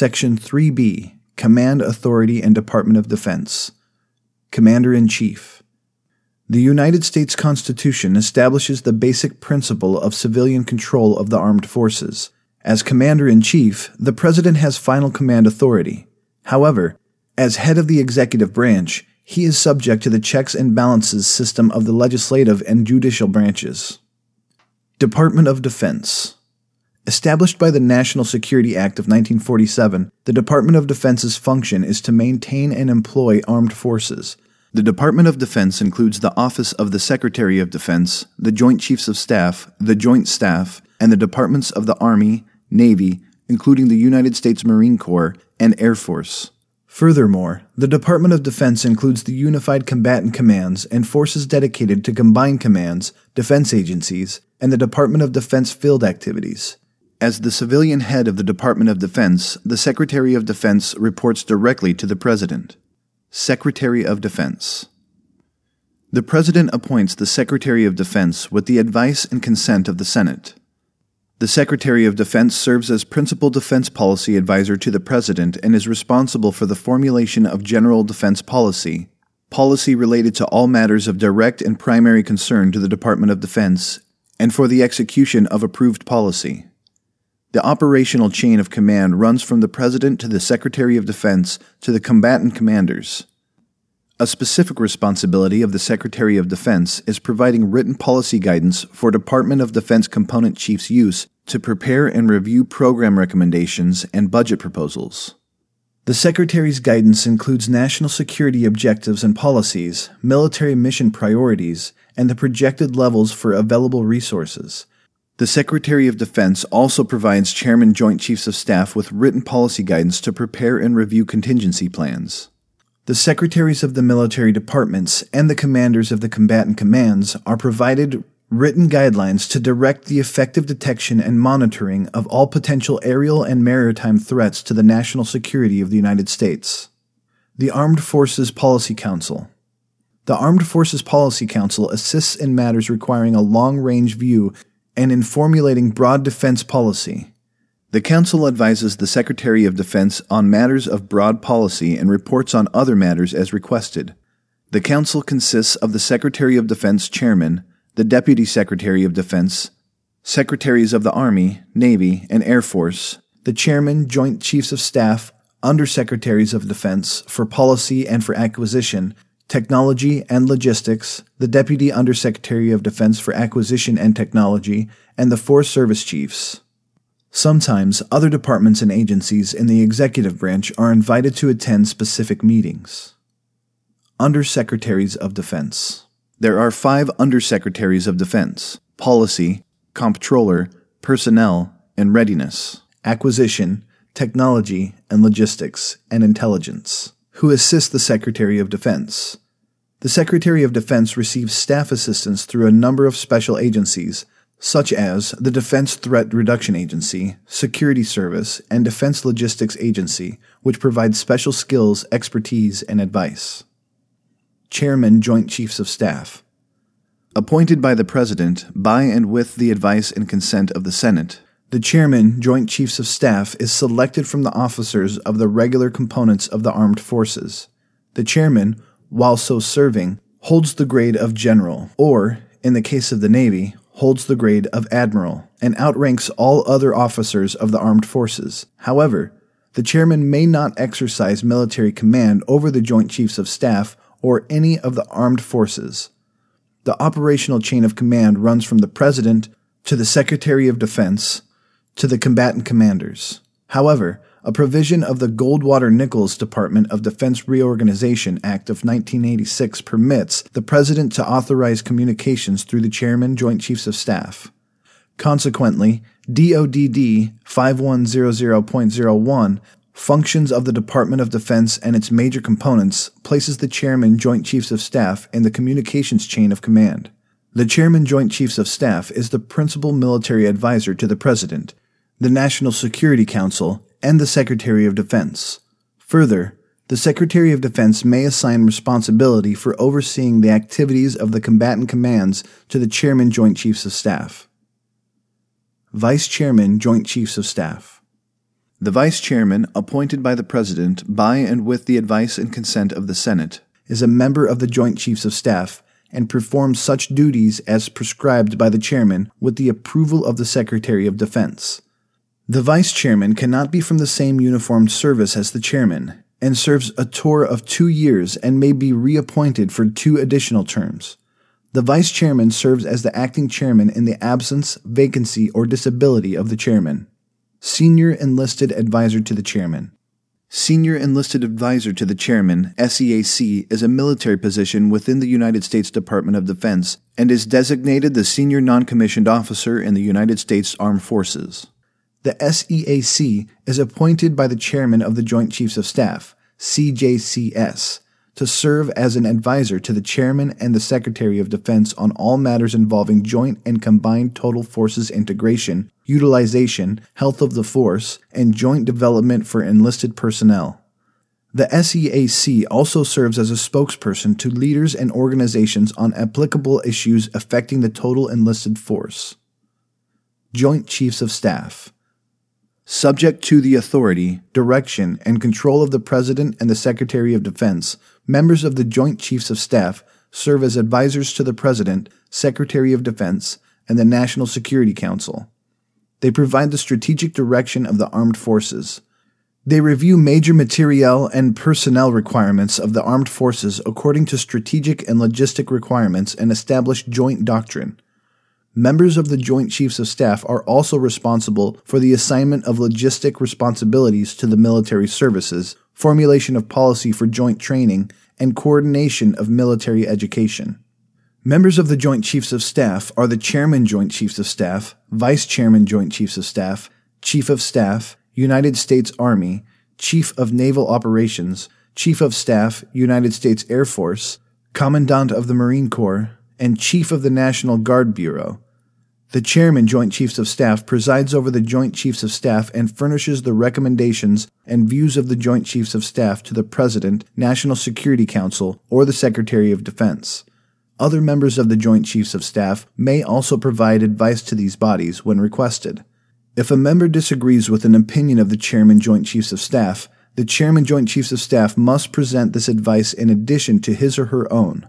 Section 3B Command Authority and Department of Defense Commander in Chief. The United States Constitution establishes the basic principle of civilian control of the armed forces. As Commander in Chief, the President has final command authority. However, as head of the executive branch, he is subject to the checks and balances system of the legislative and judicial branches. Department of Defense Established by the National Security Act of 1947, the Department of Defense's function is to maintain and employ armed forces. The Department of Defense includes the Office of the Secretary of Defense, the Joint Chiefs of Staff, the Joint Staff, and the departments of the Army, Navy, including the United States Marine Corps, and Air Force. Furthermore, the Department of Defense includes the Unified Combatant Commands and forces dedicated to combined commands, defense agencies, and the Department of Defense field activities. As the civilian head of the Department of Defense, the Secretary of Defense reports directly to the President. Secretary of Defense The President appoints the Secretary of Defense with the advice and consent of the Senate. The Secretary of Defense serves as principal defense policy advisor to the President and is responsible for the formulation of general defense policy, policy related to all matters of direct and primary concern to the Department of Defense, and for the execution of approved policy. The operational chain of command runs from the President to the Secretary of Defense to the combatant commanders. A specific responsibility of the Secretary of Defense is providing written policy guidance for Department of Defense component chiefs' use to prepare and review program recommendations and budget proposals. The Secretary's guidance includes national security objectives and policies, military mission priorities, and the projected levels for available resources. The Secretary of Defense also provides Chairman Joint Chiefs of Staff with written policy guidance to prepare and review contingency plans. The secretaries of the military departments and the commanders of the combatant commands are provided written guidelines to direct the effective detection and monitoring of all potential aerial and maritime threats to the national security of the United States. The Armed Forces Policy Council. The Armed Forces Policy Council assists in matters requiring a long range view and in formulating broad defense policy. The Council advises the Secretary of Defense on matters of broad policy and reports on other matters as requested. The Council consists of the Secretary of Defense Chairman, the Deputy Secretary of Defense, Secretaries of the Army, Navy, and Air Force, the Chairman, Joint Chiefs of Staff, Undersecretaries of Defense for Policy and for Acquisition, Technology and Logistics, the Deputy Undersecretary of Defense for Acquisition and Technology, and the four service chiefs. Sometimes other departments and agencies in the executive branch are invited to attend specific meetings. Undersecretaries of Defense. There are five Undersecretaries of Defense Policy, Comptroller, Personnel, and Readiness, Acquisition, Technology and Logistics, and Intelligence who assist the Secretary of Defense. The Secretary of Defense receives staff assistance through a number of special agencies, such as the Defense Threat Reduction Agency, Security Service, and Defense Logistics Agency, which provide special skills, expertise, and advice. Chairman Joint Chiefs of Staff. Appointed by the President by and with the advice and consent of the Senate, the Chairman, Joint Chiefs of Staff, is selected from the officers of the regular components of the armed forces. The Chairman, while so serving, holds the grade of General, or, in the case of the Navy, holds the grade of Admiral, and outranks all other officers of the armed forces. However, the Chairman may not exercise military command over the Joint Chiefs of Staff or any of the armed forces. The operational chain of command runs from the President to the Secretary of Defense to the combatant commanders. However, a provision of the Goldwater Nichols Department of Defense Reorganization Act of 1986 permits the President to authorize communications through the Chairman, Joint Chiefs of Staff. Consequently, DODD 5100.01 Functions of the Department of Defense and its major components places the Chairman, Joint Chiefs of Staff in the communications chain of command. The Chairman, Joint Chiefs of Staff is the principal military advisor to the President the National Security Council, and the Secretary of Defense. Further, the Secretary of Defense may assign responsibility for overseeing the activities of the combatant commands to the Chairman Joint Chiefs of Staff. Vice Chairman Joint Chiefs of Staff. The Vice Chairman, appointed by the President by and with the advice and consent of the Senate, is a member of the Joint Chiefs of Staff and performs such duties as prescribed by the Chairman with the approval of the Secretary of Defense. The Vice Chairman cannot be from the same uniformed service as the Chairman and serves a tour of two years and may be reappointed for two additional terms. The Vice Chairman serves as the acting Chairman in the absence, vacancy, or disability of the Chairman. Senior Enlisted Advisor to the Chairman. Senior Enlisted Advisor to the Chairman, SEAC, is a military position within the United States Department of Defense and is designated the Senior Non-Commissioned Officer in the United States Armed Forces. The SEAC is appointed by the Chairman of the Joint Chiefs of Staff, CJCS, to serve as an advisor to the Chairman and the Secretary of Defense on all matters involving joint and combined total forces integration, utilization, health of the force, and joint development for enlisted personnel. The SEAC also serves as a spokesperson to leaders and organizations on applicable issues affecting the total enlisted force. Joint Chiefs of Staff Subject to the authority, direction, and control of the President and the Secretary of Defense, members of the Joint Chiefs of Staff serve as advisors to the President, Secretary of Defense, and the National Security Council. They provide the strategic direction of the armed forces. They review major materiel and personnel requirements of the armed forces according to strategic and logistic requirements and establish joint doctrine. Members of the Joint Chiefs of Staff are also responsible for the assignment of logistic responsibilities to the military services, formulation of policy for joint training, and coordination of military education. Members of the Joint Chiefs of Staff are the Chairman Joint Chiefs of Staff, Vice Chairman Joint Chiefs of Staff, Chief of Staff, United States Army, Chief of Naval Operations, Chief of Staff, United States Air Force, Commandant of the Marine Corps, and Chief of the National Guard Bureau. The Chairman, Joint Chiefs of Staff, presides over the Joint Chiefs of Staff and furnishes the recommendations and views of the Joint Chiefs of Staff to the President, National Security Council, or the Secretary of Defense. Other members of the Joint Chiefs of Staff may also provide advice to these bodies when requested. If a member disagrees with an opinion of the Chairman, Joint Chiefs of Staff, the Chairman, Joint Chiefs of Staff must present this advice in addition to his or her own.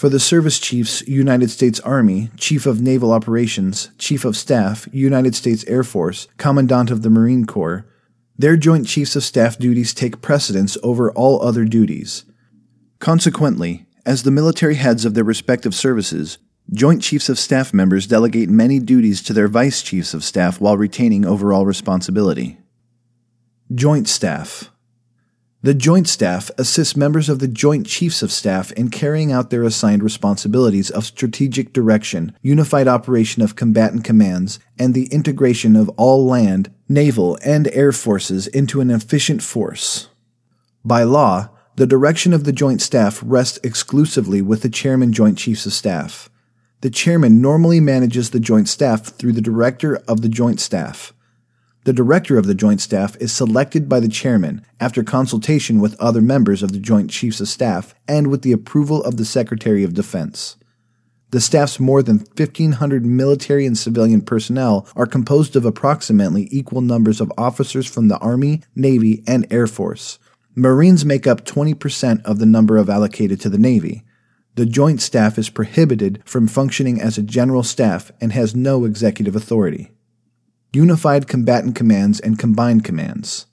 For the Service Chiefs, United States Army, Chief of Naval Operations, Chief of Staff, United States Air Force, Commandant of the Marine Corps, their Joint Chiefs of Staff duties take precedence over all other duties. Consequently, as the military heads of their respective services, Joint Chiefs of Staff members delegate many duties to their Vice Chiefs of Staff while retaining overall responsibility. Joint Staff the Joint Staff assists members of the Joint Chiefs of Staff in carrying out their assigned responsibilities of strategic direction, unified operation of combatant commands, and the integration of all land, naval, and air forces into an efficient force. By law, the direction of the Joint Staff rests exclusively with the Chairman Joint Chiefs of Staff. The Chairman normally manages the Joint Staff through the Director of the Joint Staff. The director of the Joint Staff is selected by the chairman after consultation with other members of the Joint Chiefs of Staff and with the approval of the Secretary of Defense. The staff's more than 1,500 military and civilian personnel are composed of approximately equal numbers of officers from the Army, Navy, and Air Force. Marines make up 20% of the number of allocated to the Navy. The Joint Staff is prohibited from functioning as a general staff and has no executive authority. Unified Combatant Commands and Combined Commands.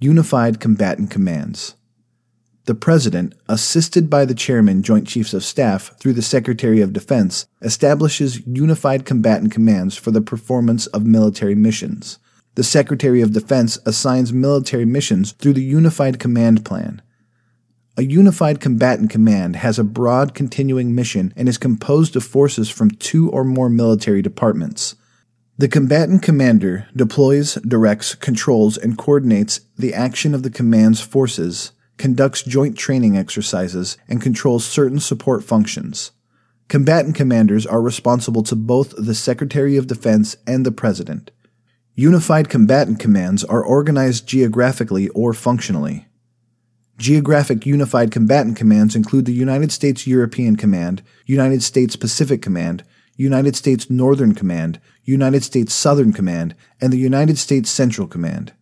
Unified Combatant Commands. The President, assisted by the Chairman, Joint Chiefs of Staff, through the Secretary of Defense, establishes unified combatant commands for the performance of military missions. The Secretary of Defense assigns military missions through the Unified Command Plan. A unified combatant command has a broad continuing mission and is composed of forces from two or more military departments. The combatant commander deploys, directs, controls, and coordinates the action of the command's forces, conducts joint training exercises, and controls certain support functions. Combatant commanders are responsible to both the Secretary of Defense and the President. Unified combatant commands are organized geographically or functionally. Geographic Unified Combatant Commands include the United States European Command, United States Pacific Command, United States Northern Command, United States Southern Command, and the United States Central Command.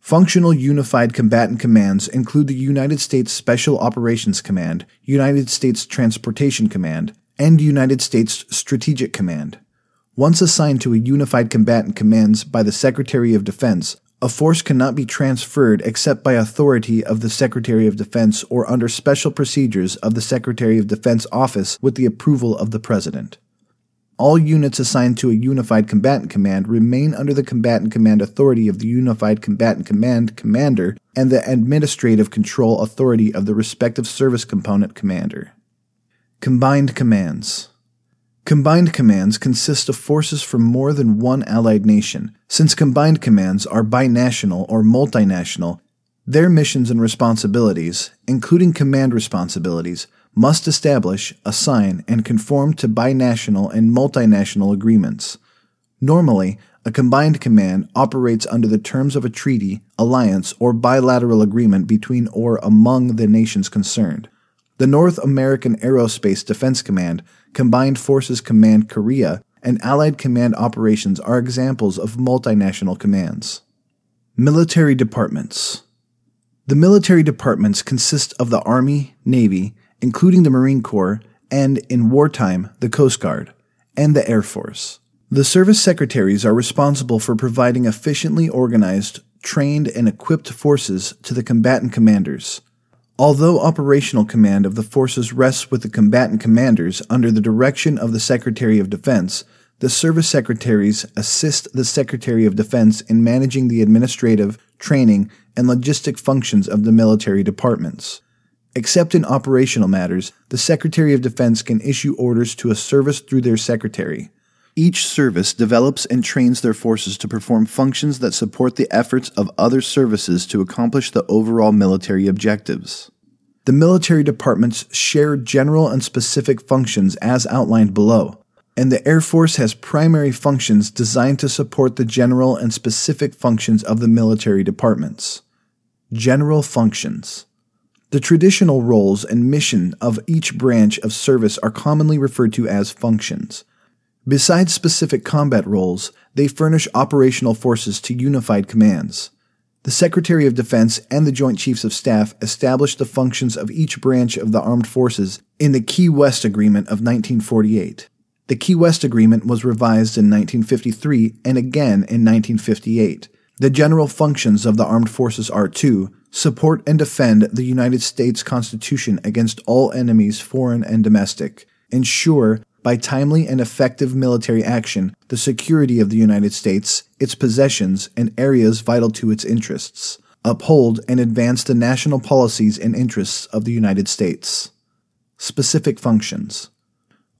Functional Unified Combatant Commands include the United States Special Operations Command, United States Transportation Command, and United States Strategic Command. Once assigned to a Unified Combatant Commands by the Secretary of Defense, a force cannot be transferred except by authority of the Secretary of Defense or under special procedures of the Secretary of Defense office with the approval of the President. All units assigned to a Unified Combatant Command remain under the Combatant Command authority of the Unified Combatant Command Commander and the administrative control authority of the respective service component commander. Combined Commands Combined commands consist of forces from more than one allied nation. Since combined commands are binational or multinational, their missions and responsibilities, including command responsibilities, must establish, assign, and conform to binational and multinational agreements. Normally, a combined command operates under the terms of a treaty, alliance, or bilateral agreement between or among the nations concerned. The North American Aerospace Defense Command, Combined Forces Command Korea, and Allied Command Operations are examples of multinational commands. Military Departments The military departments consist of the Army, Navy, including the Marine Corps, and, in wartime, the Coast Guard, and the Air Force. The service secretaries are responsible for providing efficiently organized, trained, and equipped forces to the combatant commanders. Although operational command of the forces rests with the combatant commanders under the direction of the Secretary of Defense, the service secretaries assist the Secretary of Defense in managing the administrative, training, and logistic functions of the military departments. Except in operational matters, the Secretary of Defense can issue orders to a service through their secretary. Each service develops and trains their forces to perform functions that support the efforts of other services to accomplish the overall military objectives. The military departments share general and specific functions as outlined below, and the Air Force has primary functions designed to support the general and specific functions of the military departments. General functions. The traditional roles and mission of each branch of service are commonly referred to as functions. Besides specific combat roles, they furnish operational forces to unified commands. The Secretary of Defense and the Joint Chiefs of Staff established the functions of each branch of the armed forces in the Key West Agreement of 1948. The Key West Agreement was revised in 1953 and again in 1958. The general functions of the armed forces are to support and defend the United States Constitution against all enemies, foreign and domestic, ensure by timely and effective military action the security of the United States, its possessions, and areas vital to its interests, uphold and advance the national policies and interests of the United States. Specific functions.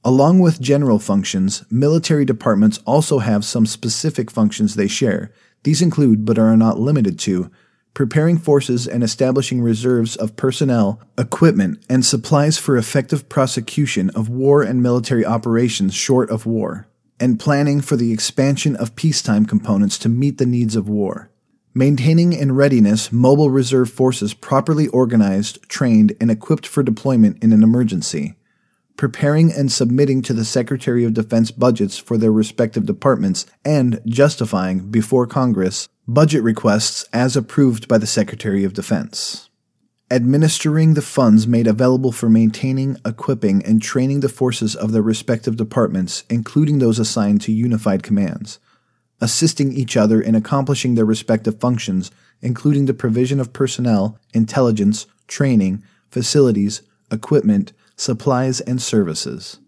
Along with general functions, military departments also have some specific functions they share. These include, but are not limited to, preparing forces and establishing reserves of personnel, equipment, and supplies for effective prosecution of war and military operations short of war, and planning for the expansion of peacetime components to meet the needs of war. Maintaining in readiness mobile reserve forces properly organized, trained, and equipped for deployment in an emergency. Preparing and submitting to the Secretary of Defense budgets for their respective departments and justifying before Congress Budget requests as approved by the Secretary of Defense. Administering the funds made available for maintaining, equipping, and training the forces of their respective departments, including those assigned to unified commands. Assisting each other in accomplishing their respective functions, including the provision of personnel, intelligence, training, facilities, equipment, supplies, and services.